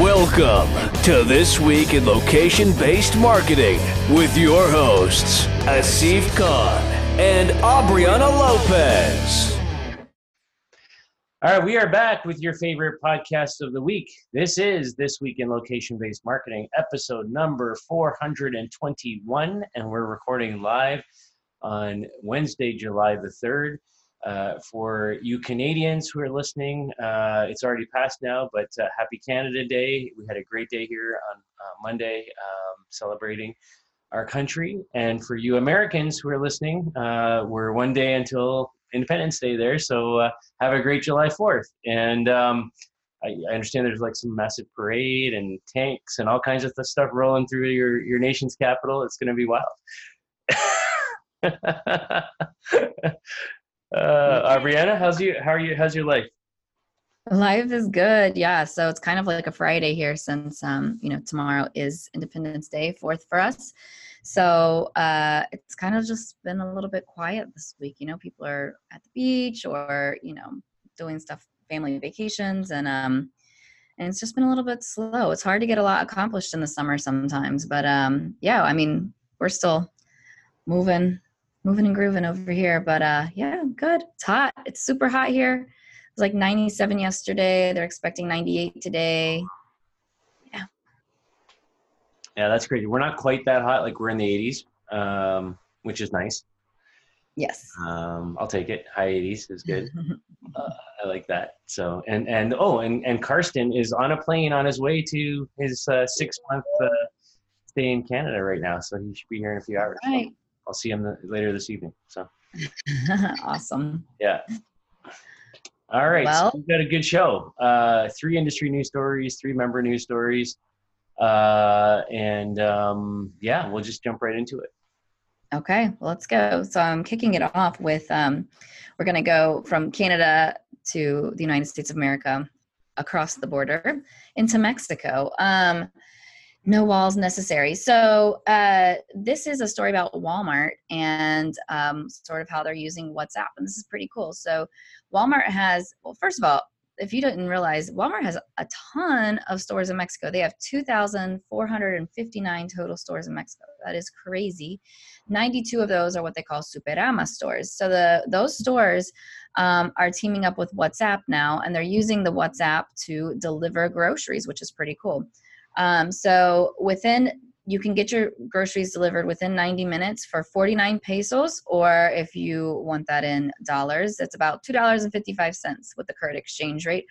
Welcome to This Week in Location Based Marketing with your hosts, Asif Khan and Aubriana Lopez. All right, we are back with your favorite podcast of the week. This is This Week in Location Based Marketing, episode number 421, and we're recording live on Wednesday, July the 3rd. Uh, for you Canadians who are listening, uh, it's already passed now, but uh, happy Canada Day. We had a great day here on uh, Monday um, celebrating our country. And for you Americans who are listening, uh, we're one day until Independence Day there. So uh, have a great July 4th. And um, I, I, understand there's like some massive parade and tanks and all kinds of stuff rolling through your, your nation's capital. It's going to be wild. Uh, Brianna, how's you? How are you? How's your life? Life is good. Yeah. So it's kind of like a Friday here since, um, you know, tomorrow is Independence Day, fourth for us. So uh, it's kind of just been a little bit quiet this week. You know, people are at the beach or, you know, doing stuff, family vacations, and um, and it's just been a little bit slow. It's hard to get a lot accomplished in the summer sometimes, but um, yeah, I mean, we're still moving moving and grooving over here. But uh, yeah, good. It's hot. It's super hot here. It was like 97 yesterday. They're expecting 98 today. Yeah. Yeah, that's crazy. We're not quite that hot. Like we're in the 80s, um, which is nice. Yes. Um, I'll take it. High 80s is good. uh, I like that. So and and oh and and Karsten is on a plane on his way to his uh, six month uh, stay in Canada right now. So he should be here in a few hours. Right. I'll see him the, later this evening. So awesome. Yeah. All right. Well, so we've got a good show. Uh, three industry news stories, three member news stories. Uh, and um, yeah, we'll just jump right into it. Okay, well, let's go. So I'm kicking it off with um, we're going to go from Canada to the United States of America across the border into Mexico. Um, no walls necessary. So uh, this is a story about Walmart and um, sort of how they're using WhatsApp, and this is pretty cool. So Walmart has, well, first of all, if you didn't realize, Walmart has a ton of stores in Mexico. They have 2,459 total stores in Mexico. That is crazy. 92 of those are what they call Superama stores. So the those stores um, are teaming up with WhatsApp now, and they're using the WhatsApp to deliver groceries, which is pretty cool. Um, so within you can get your groceries delivered within 90 minutes for 49 pesos, or if you want that in dollars, it's about $2.55 with the current exchange rate.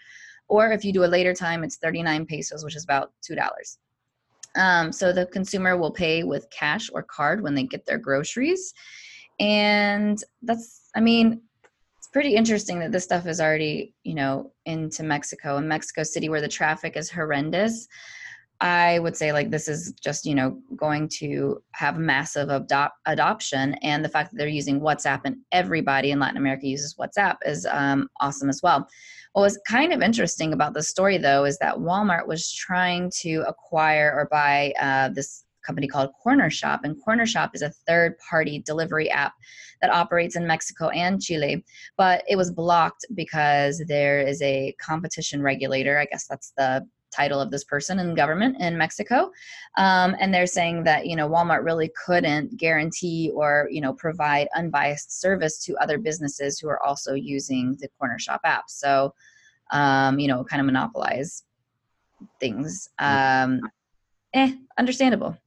Or if you do a later time, it's 39 pesos, which is about $2. Um, so the consumer will pay with cash or card when they get their groceries. And that's, I mean, it's pretty interesting that this stuff is already, you know, into Mexico and Mexico City where the traffic is horrendous. I would say like this is just you know going to have massive adopt adoption, and the fact that they're using WhatsApp and everybody in Latin America uses WhatsApp is um, awesome as well. What was kind of interesting about the story though is that Walmart was trying to acquire or buy uh, this company called Cornershop, and Cornershop is a third-party delivery app that operates in Mexico and Chile, but it was blocked because there is a competition regulator. I guess that's the title of this person in government in Mexico. Um, and they're saying that, you know, Walmart really couldn't guarantee or, you know, provide unbiased service to other businesses who are also using the Cornershop app. So, um, you know, kind of monopolize things. Um, eh, understandable.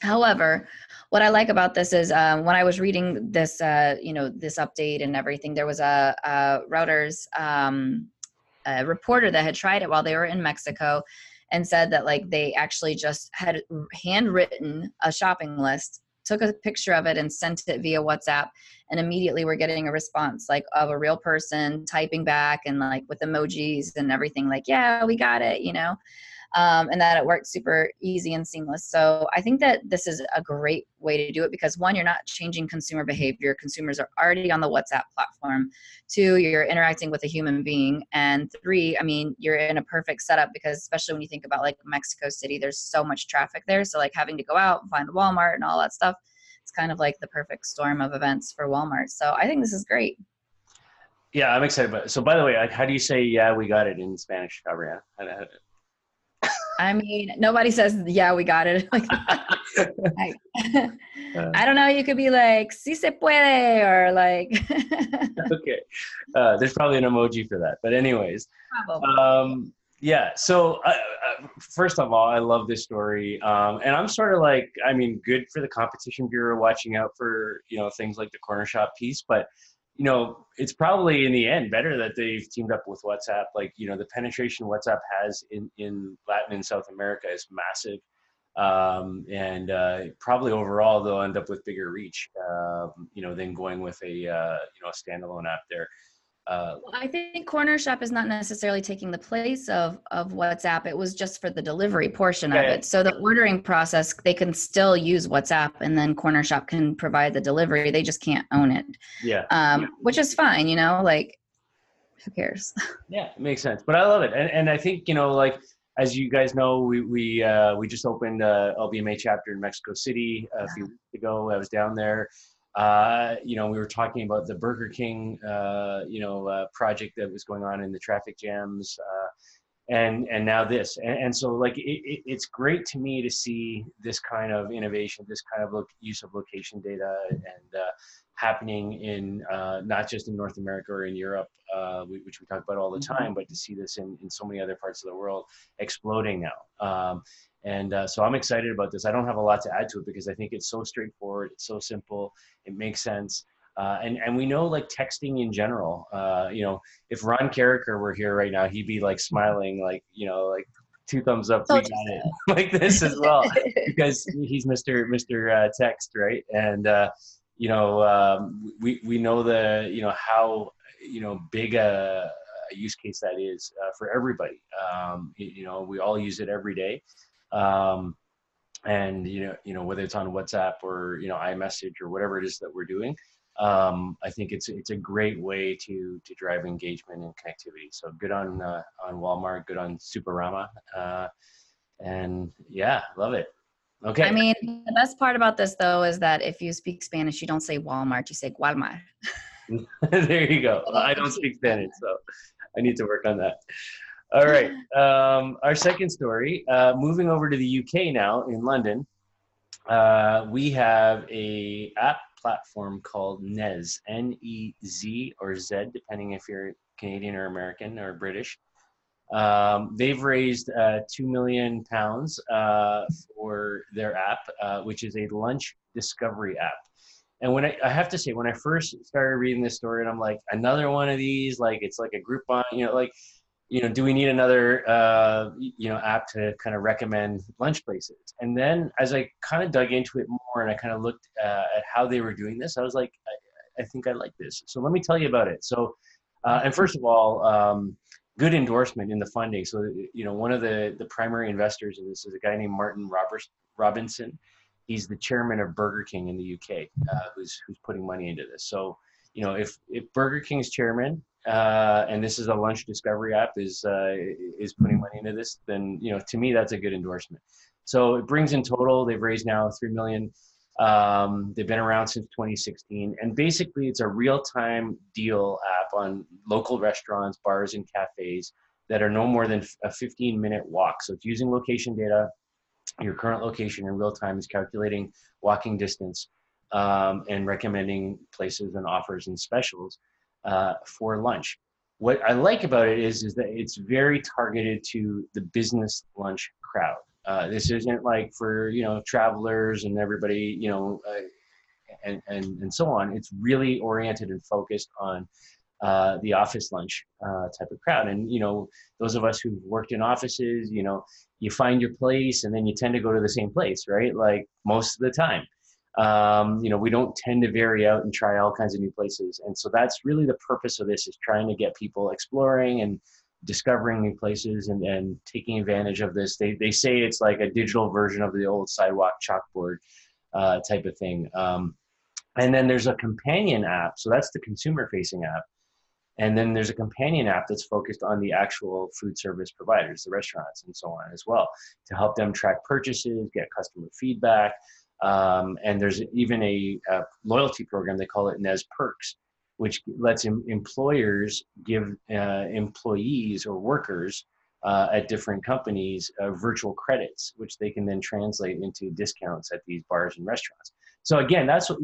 However, what I like about this is um, when I was reading this, uh, you know, this update and everything, there was a, a Reuters um, a reporter that had tried it while they were in Mexico and said that like they actually just had handwritten a shopping list took a picture of it and sent it via whatsapp and immediately we're getting a response like of a real person typing back and like with emojis and everything like yeah we got it you know um, and that it worked super easy and seamless. So I think that this is a great way to do it because one, you're not changing consumer behavior. Consumers are already on the WhatsApp platform. Two, you're interacting with a human being. And three, I mean, you're in a perfect setup because especially when you think about like Mexico City, there's so much traffic there. So like having to go out and find Walmart and all that stuff, it's kind of like the perfect storm of events for Walmart. So I think this is great. Yeah, I'm excited. But so, by the way, how do you say "yeah, we got it" in Spanish, Gabrielle? I mean, nobody says, "Yeah, we got it." Like, I, Uh. I don't know. You could be like, "Si se puede," or like, okay. Uh, there's probably an emoji for that. But anyways, um, yeah. So uh, uh, first of all, I love this story, um, and I'm sort of like, I mean, good for the competition bureau watching out for you know things like the Cornershop piece, but you know, it's probably in the end better that they've teamed up with WhatsApp. Like, you know, the penetration WhatsApp has in, in Latin and South America is massive. Um, and uh, probably overall they'll end up with bigger reach, um, you know, than going with a, uh, you know, a standalone app there. Uh, Well, I think Cornershop is not necessarily taking the place of of WhatsApp. It was just for the delivery portion of Yeah. it. So the ordering process, they can still use WhatsApp, and then Cornershop can provide the delivery. They just can't own it, yeah. um, which is fine. You know, like who cares? Yeah, it makes sense. But I love it, and and I think you know, like as you guys know, we we uh, we just opened a LBMA chapter in Mexico City a few weeks ago. I was down there. Uh, you know, we were talking about the Burger King, uh, you know, uh, project that was going on in the traffic jams, uh, and and now this, and, and so like it, it, it's great to me to see this kind of innovation, this kind of look, use of location data, and uh, happening in uh, not just in North America or in Europe, uh, which we talk about all the time, but to see this in, in so many other parts of the world exploding now. Um, and uh, so I'm excited about this. I don't have a lot to add to it because I think it's so straightforward, it's so simple, it makes sense. Uh, and and we know like texting in general. Uh, you know, if Ron Carricker were here right now, he'd be like smiling, like you know, like two thumbs up, we got it, like this as well because he's Mr. Mr. Uh, Text, right? And uh, you know, um, we we know the you know how you know big a, a use case that is uh, for everybody. Um, you, you know, we all use it every day. Um, and you know, you know whether it's on WhatsApp or you know iMessage or whatever it is that we're doing, um, I think it's it's a great way to to drive engagement and connectivity. So good on uh, on Walmart, good on Superama, uh, and yeah, love it. Okay. I mean, the best part about this though is that if you speak Spanish, you don't say Walmart, you say Walmart. there you go. I don't speak Spanish, so I need to work on that. All right. Um, our second story, uh, moving over to the UK now in London, uh, we have a app platform called Nez, N-E-Z or Z, depending if you're Canadian or American or British. Um, they've raised uh, two million pounds uh, for their app, uh, which is a lunch discovery app. And when I, I have to say, when I first started reading this story, and I'm like, another one of these, like it's like a group on, you know, like, you know, do we need another, uh, you know, app to kind of recommend lunch places? And then as I kind of dug into it more, and I kind of looked uh, at how they were doing this, I was like, I, I think I like this. So let me tell you about it. So, uh, and first of all, um, good endorsement in the funding. So, you know, one of the the primary investors in this is a guy named Martin Roberts Robinson he's the chairman of Burger King in the UK, uh, who's who's putting money into this. So, you know, if if Burger King's chairman uh, and this is a lunch discovery app is uh, is putting money into this, then you know, to me that's a good endorsement. So it brings in total they've raised now three million. Um, they've been around since 2016, and basically it's a real-time deal app on local restaurants, bars, and cafes that are no more than a 15-minute walk. So it's using location data your current location in real time is calculating walking distance um, and recommending places and offers and specials uh, for lunch. What I like about it is, is that it's very targeted to the business lunch crowd. Uh, this isn't like for you know travelers and everybody you know uh, and, and and so on. It's really oriented and focused on uh, the office lunch uh, type of crowd. And you know, those of us who've worked in offices, you know, you find your place, and then you tend to go to the same place, right? Like most of the time. Um, you know, we don't tend to vary out and try all kinds of new places. And so that's really the purpose of this is trying to get people exploring and discovering new places and, and taking advantage of this. They, they say it's like a digital version of the old sidewalk chalkboard uh, type of thing. Um, and then there's a companion app. So that's the consumer facing app. And then there's a companion app that's focused on the actual food service providers, the restaurants, and so on as well, to help them track purchases, get customer feedback. Um, and there's even a, a, loyalty program, they call it Nez Perks, which lets em- employers give uh, employees or workers uh, at different companies uh, virtual credits, which they can then translate into discounts at these bars and restaurants. So again, that's what,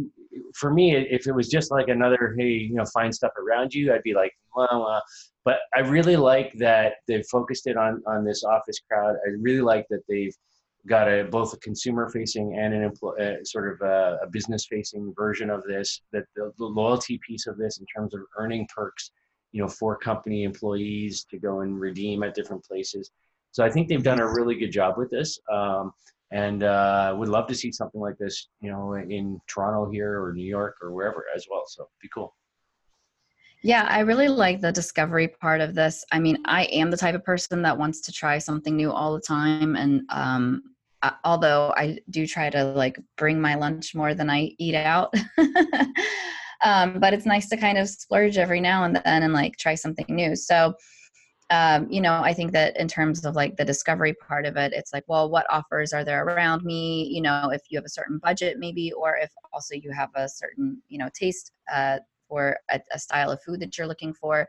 for me. If it was just like another, hey, you know, find stuff around you, I'd be like, well, but I really like that they've focused it on on this office crowd. I really like that they've got a both a consumer facing and an employ, uh, sort of a, a business facing version of this. That the, the loyalty piece of this in terms of earning perks you know, for company employees to go and redeem at different places. So I think they've done a really good job with this. Um, and uh, would love to see something like this, you know, in Toronto here or New York or wherever as well. So be cool. Yeah, I really like the discovery part of this. I mean, I am the type of person that wants to try something new all the time, and um, although I do try to like bring my lunch more than I eat out. um, but it's nice to kind of splurge every now and then and like try something new so um, you know i think that in terms of like the discovery part of it it's like well what offers are there around me you know if you have a certain budget maybe or if also you have a certain you know taste uh, for a, a, style of food that you're looking for.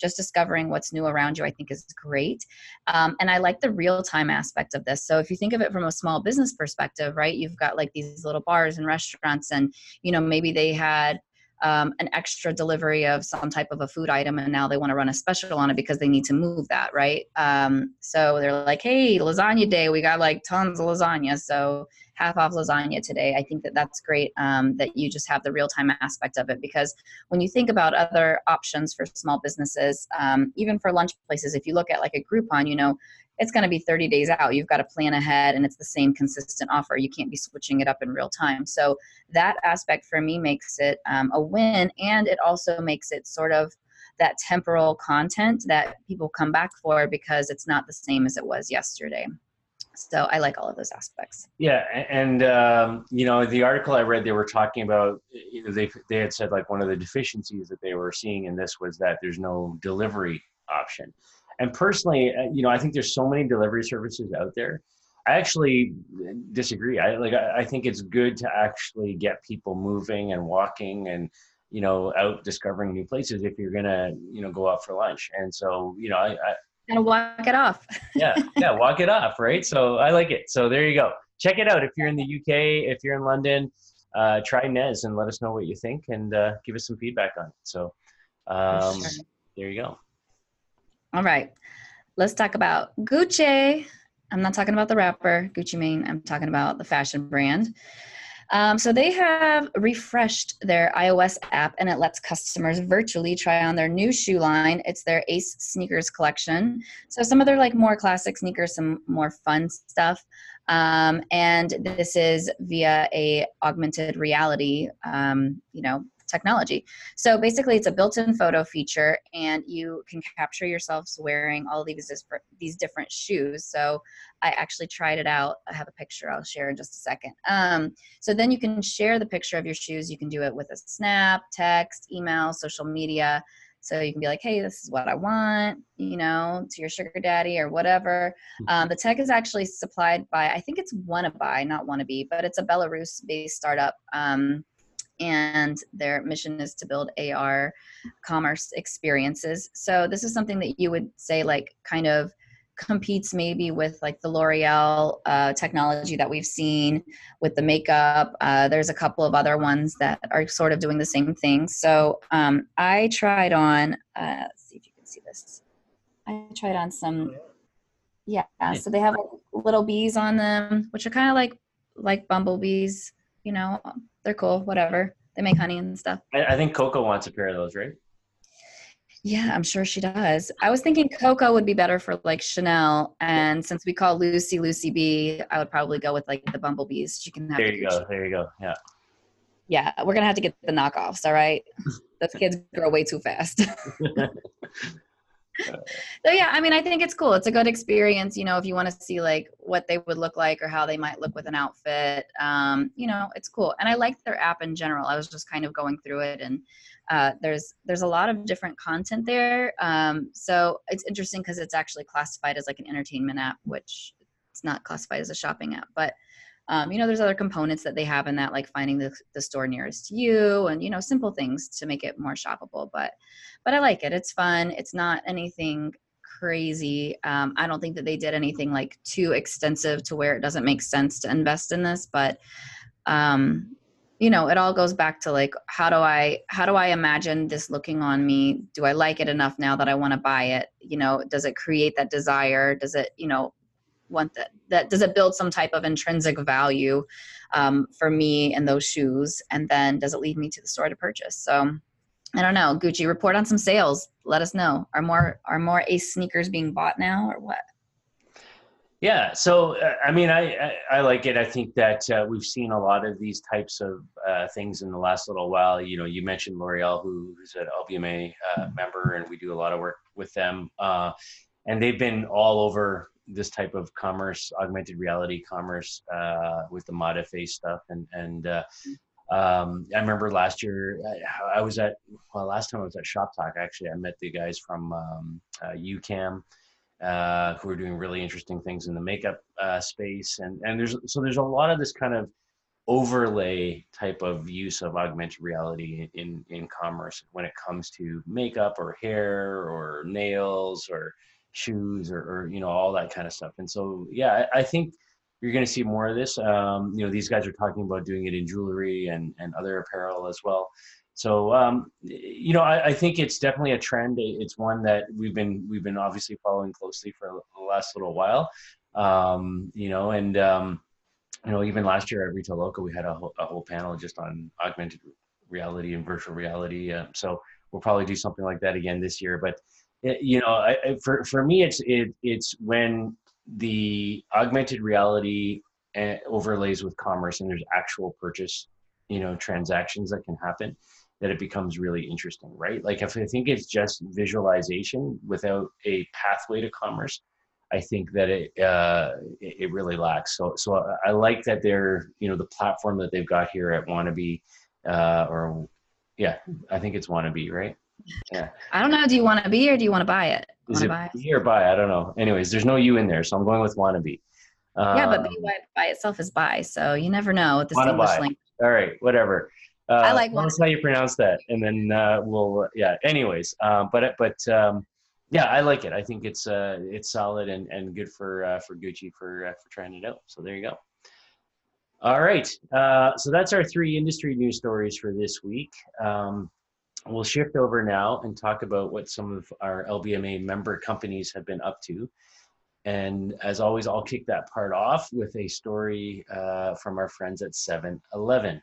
Just discovering what's new around you i think is great. Um, and i like the real time aspect of this. So if you think of it from a small business perspective right you've got like these little bars and restaurants and you know maybe they had um, an extra delivery of some type of a food item and now they want to run a special on it because they need to move that right? Um, so they're like hey lasagna day. We got like tons of lasagna. So half off lasagna today i think that that's great um, that you just have the real time aspect of it because when you think about other options for small businesses um, even for lunch places if you look at like a groupon you know it's going to be 30 days out. You've got to plan ahead and it's the same consistent offer. You can't be switching it up in real time. So that aspect for me makes it um, a win. And it also makes it sort of that temporal content that people come back for because it's not the same as it was yesterday. So I like all of those aspects. Yeah, and um, you know the article I read, they were talking about. You know, they they had said like one of the deficiencies that they were seeing in this was that there's no delivery option. And personally, uh, you know, I think there's so many delivery services out there. I actually disagree. I like. I think it's good to actually get people moving and walking and you know out discovering new places if you're gonna you know go out for lunch. And so you know, I, I and walk it off. yeah, yeah, walk it off, right? So I like it. So there you go. Check it out if you're in the UK, if you're in London. Uh, try Nez and let us know what you think and uh, give us some feedback on it. So um, sure. there you go. All right. Let's talk about Gucci. I'm not talking about the rapper Gucci Mane. I'm talking about the fashion brand. Um, so they have refreshed their iOS app and it lets customers virtually try on their new shoe line. It's their Ace sneakers collection. So some of their like more classic sneakers, some more fun stuff. Um, and this is via a augmented reality, um, you know, technology. So basically, it's a built-in photo feature, and you can capture yourselves wearing all these these different shoes. So I actually tried it out. I have a picture I'll share in just a second. Um, so then you can share the picture of your shoes. You can do it with a snap, text, email, social media. So you can be like, hey, this is what I want, you know, to your sugar daddy or whatever. Hmm. Um, the tech is actually supplied by, I think it's Wannabuy, not Wannabe, but it's a Belarus based startup. Um, and their mission is to build AR commerce experiences. So this is something that you would say like kind of competes maybe with like the L'Oreal uh, technology that we've seen with the makeup. Uh, there's a couple of other ones that are sort of doing the same thing. So um, I tried on. Uh, let's see if you can see this. I tried on some. Yeah, so they have like, little bees on them, which are kind of like like bumblebees. You know, they're cool. Whatever. They make honey and stuff. I, I think Coco wants a pair of those, right? Yeah, I'm sure she does. I was thinking Coco would be better for like Chanel, and since we call Lucy Lucy B, I would probably go with like the bumblebees. She can have. There you go. There you go. Yeah. Yeah, we're gonna have to get the knockoffs. All right, those kids grow way too fast. so yeah i mean i think it's cool. It's a good experience you know if you want to see like what they would look like or how they might look with an outfit um, you know it's cool. And i like their app in general. I was just kind of going through it and uh, there's there's a lot of different content there. Um, so it's interesting because it's actually classified as like an entertainment app which it's not classified as a shopping app but um, you know there's other components that they have in that like finding the, the store nearest to you and you know simple things to make it more shoppable but but i like it it's fun it's not anything crazy. Um, I don't think that they did anything like too extensive to where it doesn't make sense to invest in this, but um, you know, it all goes back to like how do I how do I imagine this looking on me? Do I like it enough now that I want to buy it? You know, does it create that desire? Does it, you know, want that that does it build some type of intrinsic value um, for me in those shoes? And then does it lead me to the store to purchase? So i don't know. Gucci report on some sales. Let us know. Are more are more ace sneakers being bought now or what? Yeah. So uh, i mean I, I, I like it. I think that uh, we've seen a lot of these types of uh, things in the last little while. You know you mentioned l'oreal who's an lbma uh, member and we do a lot of work with them. Uh, and they've been all over this type of commerce, augmented reality commerce, uh, with the ModiFace stuff. And and uh, um, I remember last year I, I, was at well last time I was at Shop Talk actually I met the guys from um, uh, YouCam. Uh, who are doing really interesting things in the makeup uh, space, and and there's so there's a lot of this kind of overlay type of use of augmented reality in in commerce when it comes to makeup or hair or nails or shoes or, or you know all that kind of stuff. And so yeah i, I think you're going to see more of this. Um, you know these guys are talking about doing it in jewelry and, and other apparel as well. So um, you know I, I, think it's definitely a trend. It's one that we've been we've been obviously following closely for the last little while. Um, you know and um, you know even last year at retail local we had a whole, a whole panel just on augmented reality and virtual reality. Uh, so we'll probably do something like that again this year. But you know, I, for for me, it's it it's when the augmented reality eh, overlays with commerce and there's actual purchase, you know, transactions that can happen, that it becomes really interesting, right? Like if I think it's just visualization without a pathway to commerce, I think that it uh, it really lacks. So so I like that they're you know the platform that they've got here at Wannabe, uh, or yeah, I think it's Wannabe, right? Yeah. I don't know. Do you want to be or do you want to buy it? Is it buy be or buy? I don't know. Anyways, there's no you in there, so I'm going with wannabe. Um, yeah, but um, by, by itself is buy, so you never know with this English buy. language. All right, whatever. Uh, I like. That's how you pronounce that, and then uh, we'll yeah. Anyways, um, but but um, yeah, I like it. I think it's uh, it's solid and, and good for uh, for Gucci for uh, for trying it out. So there you go. All right, uh, so that's our three industry news stories for this week. Um, we'll shift over now and talk about what some of our LBMA member companies have been up to. And as always, I'll kick that part off with a story uh, from our friends at 7 Eleven.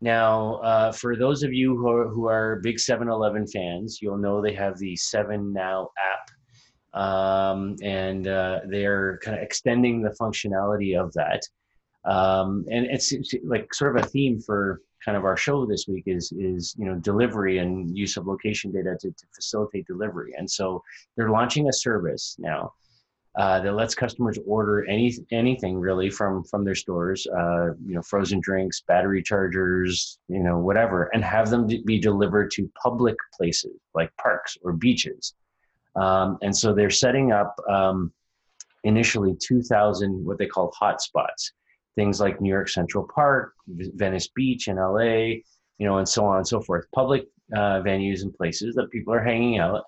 Now, uh, for those of you who are, who are big 7 Eleven fans, you'll know they have the 7 Now app. Um, and uh, they're kind of extending the functionality of that. Um, and it's, it's like sort of a theme for kind of our show this week is is you know delivery and use of location data to, to facilitate delivery. And so they're launching a service now uh, that lets customers order any anything really from from their stores uh, you know frozen drinks battery chargers you know whatever and have them be delivered to public places like parks or beaches. Um, and so they're setting up um, initially 2000 what they call hotspots things like New York Central Park, Venice Beach in LA, you know, and so on and so forth. Public uh, venues and places that people are hanging out.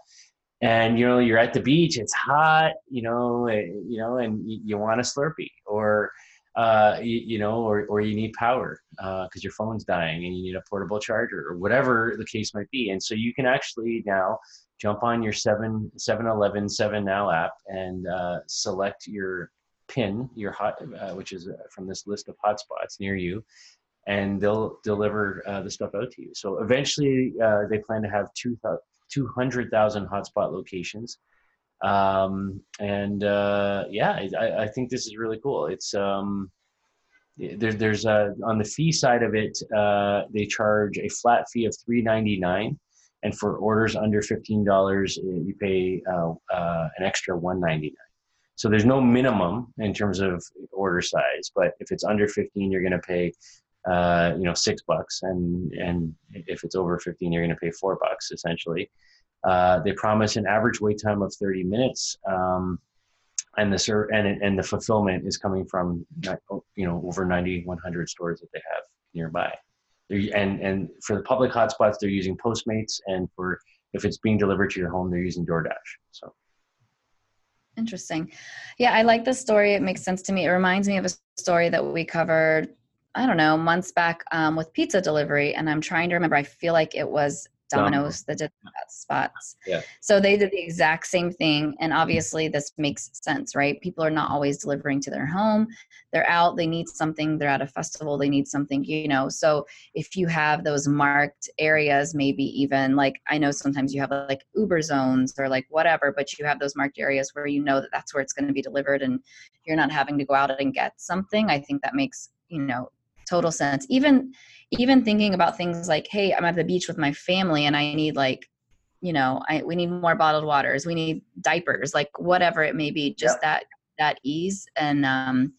And you know, you're at the beach. It's hot, you know, eh, you know, and you, you want a Slurpee, or uh, you, you, know, or or you need power because uh, your phone's dying and you need a portable charger, or whatever the case might be. And so you can actually now jump on your 7 7 Eleven 7 Now app and uh, select your pin your hot, uh, which is uh, from this list of hotspots near you, and they'll deliver uh, the stuff out to you. So eventually, uh, they plan to have two 200,000 hotspot locations. Um, and uh, yeah, I, I, think this is really cool. It's um, there, there's a, on the fee side of it, uh, they charge a flat fee of 399 and for orders under $15, you pay an extra 199 so there's no minimum in terms of order size, but if it's under 15, you're going to pay, uh, you know, six bucks, and and if it's over 15, you're going to pay four bucks essentially. Uh, they promise an average wait time of 30 minutes, um, and the ser- and and the fulfillment is coming from you know over 9,100 stores that they have nearby. They're, and and for the public hotspots, they're using Postmates, and for if it's being delivered to your home, they're using DoorDash. So Interesting. Yeah, I like this story. It makes sense to me. It reminds me of a story that we covered, I don't know, months back um, with pizza delivery. And I'm trying to remember, I feel like it was Domino's that did that spots. Yeah. So they did the exact same thing. And obviously, this makes sense, right? People are not always delivering to their home. They're out, they need something, they're at a festival, they need something, you know. So if you have those marked areas, maybe even like I know sometimes you have like Uber zones or like whatever, but you have those marked areas where you know that that's where it's going to be delivered and you're not having to go out and get something. I think that makes, you know, total sense. Even even thinking about things like, hey, I'm at the beach with my family and I need like, you know, I we need more bottled waters, we need diapers, like whatever it may be, just that that ease and um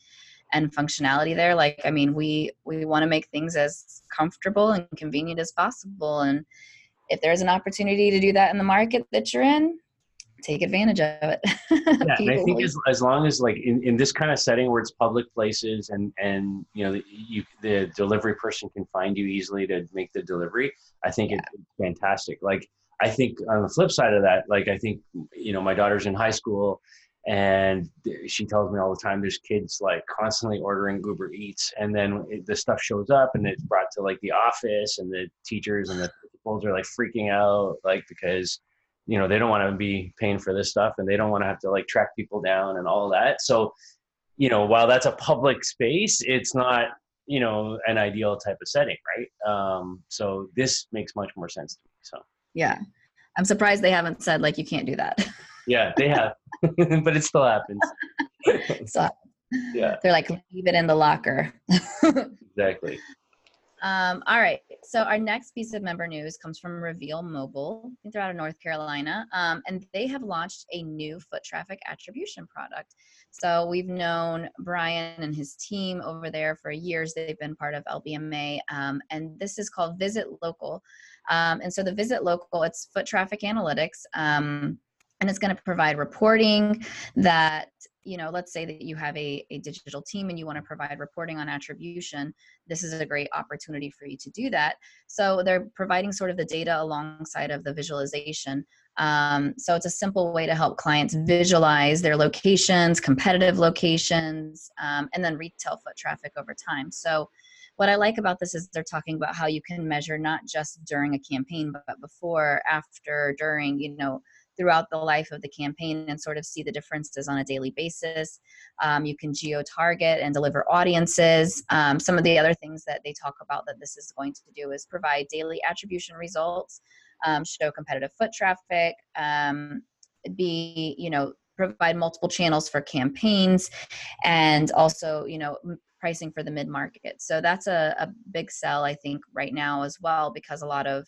and functionality there. Like, I mean, we we want to make things as comfortable and convenient as possible. And if there's an opportunity to do that in the market that you're in, take advantage of it. yeah, and I think as, as long as like in, in this kind of setting where it's public places and and you know you the delivery person can find you easily to make the delivery, I think yeah. it's fantastic. Like I think on the flip side of that, like I think you know my daughter's in high school and she tells me all the time there's kids like constantly ordering uber eats and then it, the stuff shows up and it's brought to like the office and the teachers and the principals are like freaking out like because you know they don't want to be paying for this stuff and they don't want to have to like track people down and all that. So you know while that's a public space it's not you know an ideal type of setting right? Um so this makes much more sense to me so. Yeah. I'm surprised they haven't said like you can't do that. Yeah they have. But it still happens. So yeah. they're like leave it in the locker. Exactly um, all right. So our next piece of member news comes from Reveal Mobile. I think they're out of North Carolina. Um, and they have launched a new foot traffic attribution product. So we've known Brian and his team over there for years. They've been part of LBMA. Um, and this is called Visit Local. Um, and so the Visit Local, it's foot traffic analytics. Um, and it's going to provide reporting that you know let's say that you have a, a digital team and you want to provide reporting on attribution this is a great opportunity for you to do that. So they're providing sort of the data alongside of the visualization. Um, so it's a simple way to help clients visualize their locations competitive locations um, and then retail foot traffic over time. So what I like about this is they're talking about how you can measure not just during a campaign, but before, after, during, you know, throughout the life of the campaign and sort of see the differences on a daily basis. Um, you can geo target and deliver audiences. Um, some of the other things that they talk about that this is going to do is provide daily attribution results, um, show competitive foot traffic, um, be, you know, provide multiple channels for campaigns and also, you know, pricing for the mid market. So that's a, a big sell, I think, right now as well, because a lot of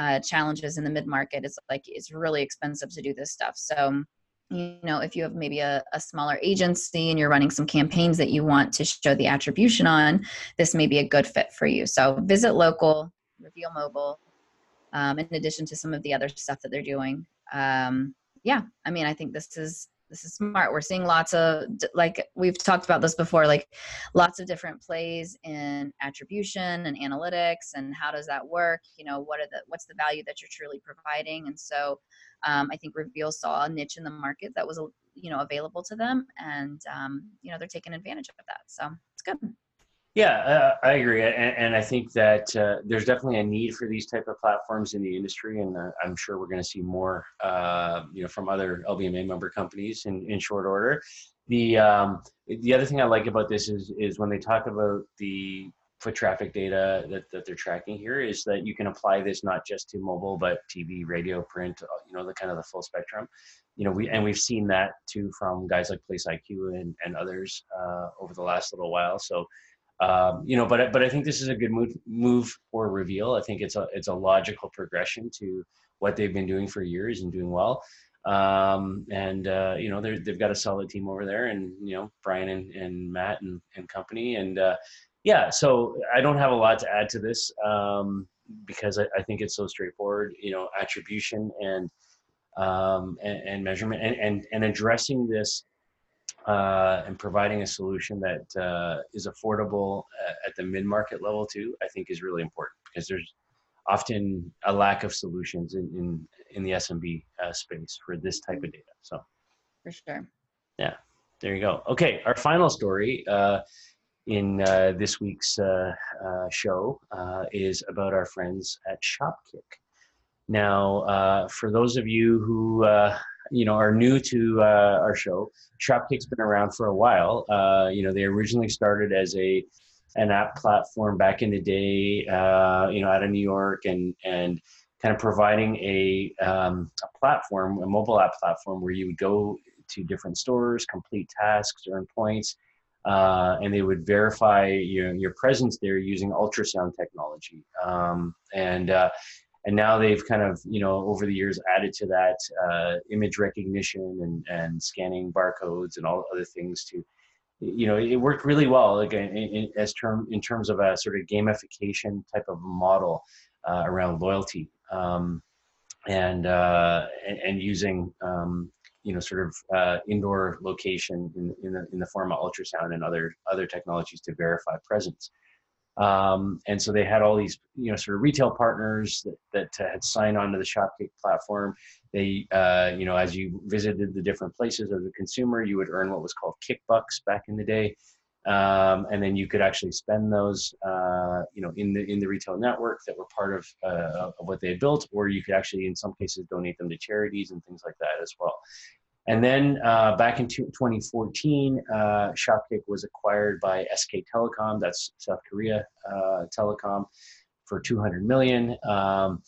uh, challenges in the mid market. It's like it's really expensive to do this stuff. So, you know, if you have maybe a, a smaller agency and you're running some campaigns that you want to show the attribution on, this may be a good fit for you. So, visit local, reveal mobile, um, in addition to some of the other stuff that they're doing. Um, yeah, I mean, I think this is this is smart. We're seeing lots of like we've talked about this before like lots of different plays in attribution and analytics and how does that work? You know what are the what's the value that you're truly providing? And so um, i think reveal saw a niche in the market that was you know available to them and um, you know they're taking advantage of that. So it's good yeah, uh, I agree, and, and, I think that uh, there's definitely a need for these type of platforms in the industry, and uh, I'm sure we're going to see more, uh, you know, from other LBMA member companies in, in short order. The um, the other thing I like about this is is when they talk about the foot traffic data that, that they're tracking here is that you can apply this not just to mobile but TV, radio, print, uh, you know, the kind of the full spectrum. You know, we and we've seen that too from guys like Place IQ and and others uh, over the last little while. So um, you know, but but I think this is a good move move for Reveal. I think it's a it's a logical progression to what they've been doing for years and doing well. Um, and uh, you know, they've got a solid team over there, and you know, Brian and, and Matt and, and company, and uh, yeah. So I don't have a lot to add to this um, because I, I think it's so straightforward. You know, attribution and um, and, and measurement and, and and addressing this uh, and providing a solution that uh, is affordable at the mid-market level too, I think is really important because there's often a lack of solutions in, in, in the SMB uh, space for this type of data. So. For sure. Yeah, there you go. Okay, our final story uh, in uh, this week's uh, uh show uh, is about our friends at Shopkick. Now, uh, for those of you who you know are new to our show, Shopkick's been around for a while. you know, they originally started as a an app platform back in the day, you know, out of New York, and and kind of providing a, um, a platform, a mobile app platform where you would go to different stores, complete tasks, earn points, uh, and they would verify your, your presence there using ultrasound technology. Um, and uh, and now they've kind of you know over the years added to that uh, image recognition and, and scanning barcodes and all other things to you know it worked really well like in, in, as term in terms of a sort of gamification type of model uh, around loyalty um, and, uh, and, using um, you know sort of uh, indoor location in, in the in the form of ultrasound and other other technologies to verify presence. Um, and so they had all these you know sort of retail partners that, that had signed on to the Shopkick platform. They uh, you know as you visited the different places as a consumer, you would earn what was called kickbucks back in the day um, and then you could actually spend those, uh, you know, in the in the retail network that were part of, uh, of what they had built, or you could actually, in some cases, donate them to charities and things like that as well. And then uh, back in 2014, uh, Shopkick was acquired by SK Telecom, that's South Korea uh, Telecom, for 200 million. Um,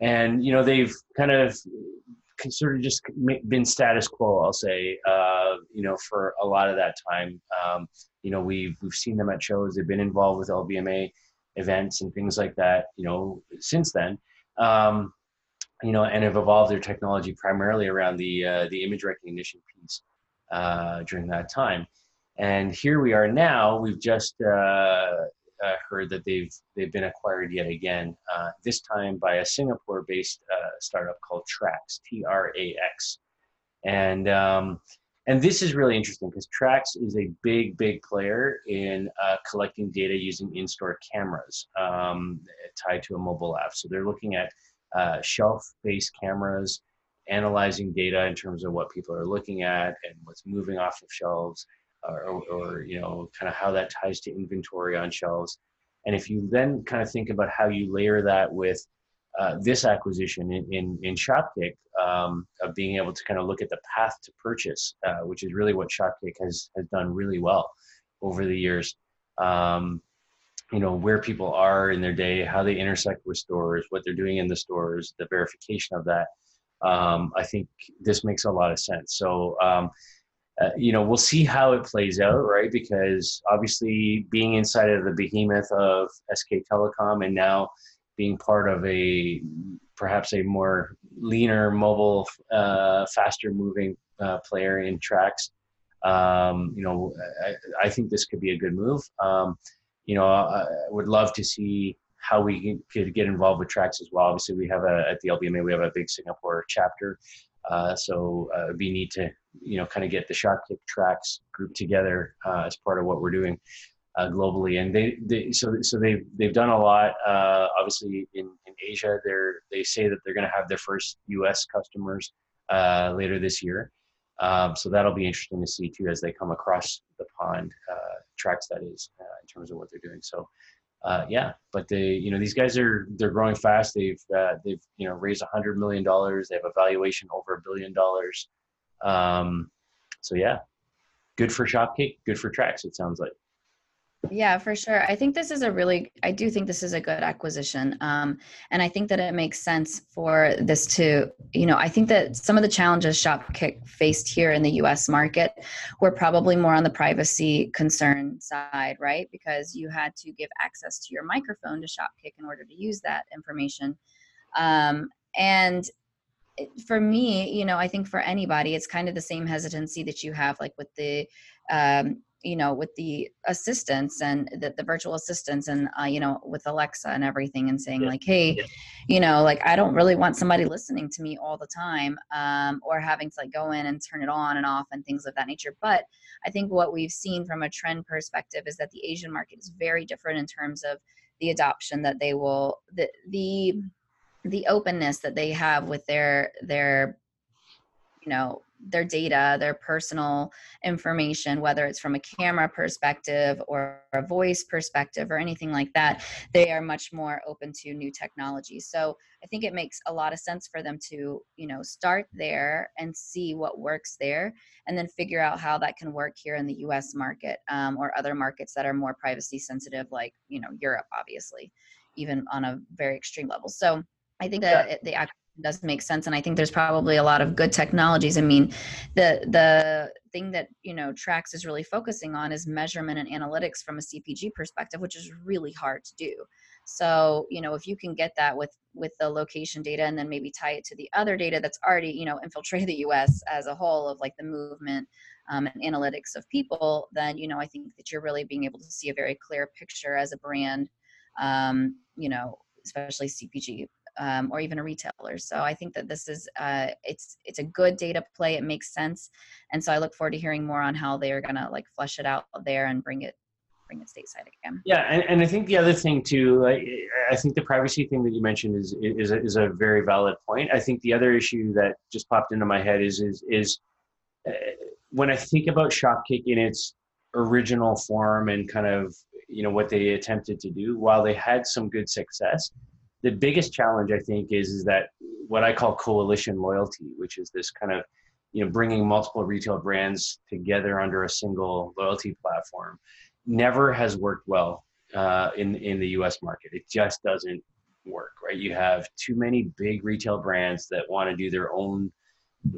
and you know they've kind of sort of just been status quo, I'll say, uh, you know, for a lot of that time. Um, you know, we've we've seen them at shows. They've been involved with LBMA events and things like that. You know, since then, um, you know, and have evolved their technology primarily around the uh, the image recognition piece uh, during that time. And here we are now. We've just uh, uh, heard that they've they've been acquired yet again. Uh, this time by a Singapore-based uh, startup called Trax, T-R-A-X, and um, and this is really interesting because Trax is a big big player in uh, collecting data using in-store cameras um, tied to a mobile app. So they're looking at uh, shelf-based cameras, analyzing data in terms of what people are looking at and what's moving off of shelves or, or you know kind of how that ties to inventory on shelves and if you then kind of think about how you layer that with uh, this acquisition in, in, in Shopkick um, of being able to kind of look at the path to purchase, uh, which is really what Shopkick has, has done really well over the years. Um, you know, where people are in their day, how they intersect with stores, what they're doing in the stores, the verification of that. Um, I think this makes a lot of sense. So, um, uh, you know, we'll see how it plays out, right? Because obviously, being inside of the behemoth of SK Telecom and now being part of a perhaps a more leaner, mobile, uh, faster moving uh, player in Trax, um, you know, I, I, think this could be a good move. You know, I would love to see how we could get involved with Trax as well. Obviously, we have a at the LBMA we have a big Singapore chapter, uh, so uh, be neat to you know kind of get the Shopkick Trax group together uh, as part of what we're doing uh, globally. And they, they so so they've they've done a lot. Uh, obviously in, in Asia, they're they say that they're going to have their first U.S. customers uh, later this year. Um, so that'll be interesting to see too as they come across the pond. Trax that is in terms of what they're doing. So uh, yeah, but they, you know, these guys are they're growing fast. They've uh, they've you know raised a hundred million dollars. They have a valuation over a billion dollars. Um, so yeah, good for Shopkick, good for Trax. It sounds like. Yeah, for sure. I think this is a really, I do think this is a good acquisition. Um, and I think that it makes sense for this to, you know, I think that some of the challenges Shopkick faced here in the US market were probably more on the privacy concern side, right? Because you had to give access to your microphone to Shopkick in order to use that information. Um, and for me, you know, I think for anybody, it's kind of the same hesitancy that you have, like with the, um, you know with the assistants and the, the virtual assistants and uh, you know with alexa and everything and saying yeah. like hey yeah. you know like i don't really want somebody listening to me all the time um, or having to like go in and turn it on and off and things of that nature but i think what we've seen from a trend perspective is that the asian market is very different in terms of the adoption that they will the the the openness that they have with their their you know their data, their personal information, whether it's from a camera perspective or a voice perspective or anything like that, they are much more open to new technology. So I think it makes a lot of sense for them to, you know, start there and see what works there, and then figure out how that can work here in the U.S. market um, or other markets that are more privacy sensitive, like you know Europe, obviously, even on a very extreme level. So I think that yeah. the does make sense and i think there's probably a lot of good technologies. I mean the the thing that you know trax is really focusing on is measurement and analytics from a cpg perspective which is really hard to do. So you know if you can get that with with the location data and then maybe tie it to the other data that's already you know infiltrated the us as a whole of like the movement um, and analytics of people then you know i think that you're really being able to see a very clear picture as a brand um, you know especially cpg um, or even a retailer. So I think that this is uh, it's it's a good data play. It makes sense, and so I look forward to hearing more on how they are gonna like flush it out there and bring it bring it stateside again. Yeah, and, and I think the other thing too, I, I think the privacy thing that you mentioned is is a, is a very valid point. I think the other issue that just popped into my head is is is uh, when I think about Shopkick in its original form and kind of you know what they attempted to do, while they had some good success, the biggest challenge I think is is that what I call coalition loyalty, which is this kind of you know bringing multiple retail brands together under a single loyalty platform, never has worked well uh, in in the U.S. market. It just doesn't work, right? You have too many big retail brands that want to do their own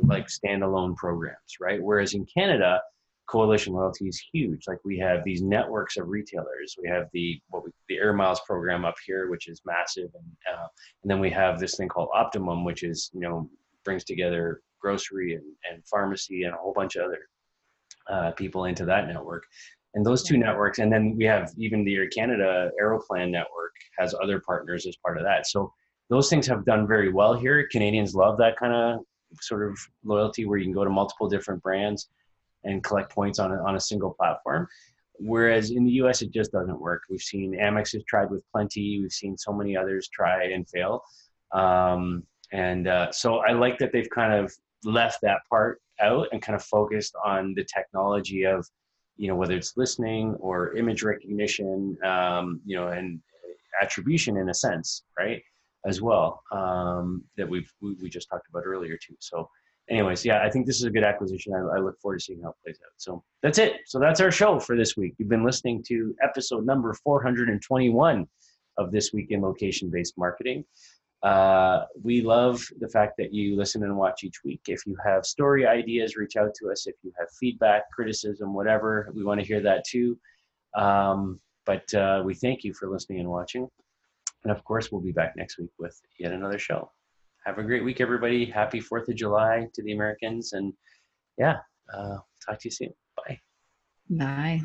like standalone programs, right? Whereas in Canada, coalition loyalty is huge. Like we have these networks of retailers. We have the what we, the Air Miles program up here, which is massive, and uh, and then we have this thing called Optimum, which is you know brings together grocery and, and pharmacy and a whole bunch of other uh, people into that network. And those two networks, and then we have even the Air Canada Aeroplan network has other partners as part of that. So those things have done very well here. Canadians love that kind of sort of loyalty where you can go to multiple different brands and collect points on a, on a single platform. Whereas in the US, it just doesn't work. We've seen Amex has tried with Plenti. We've seen so many others try and fail. Um, and uh, so I like that they've kind of left that part out and kind of focused on the technology of, you know, whether it's listening or image recognition, um, you know, and attribution in a sense, right, as well um, that we've we, we just talked about earlier too. So anyways, yeah, I think this is a good acquisition. I, I, look forward to seeing how it plays out. So that's it. So that's our show for this week. You've been listening to episode number 421 of This Week in Location Based Marketing. Uh, we love the fact that you listen and watch each week. If you have story ideas, reach out to us. If you have feedback, criticism, whatever, we want to hear that too. Um, but uh, we thank you for listening and watching. And of course, we'll be back next week with yet another show have a great week, everybody. Happy 4th of July to the Americans. And yeah, uh, talk to you soon. Bye. Bye.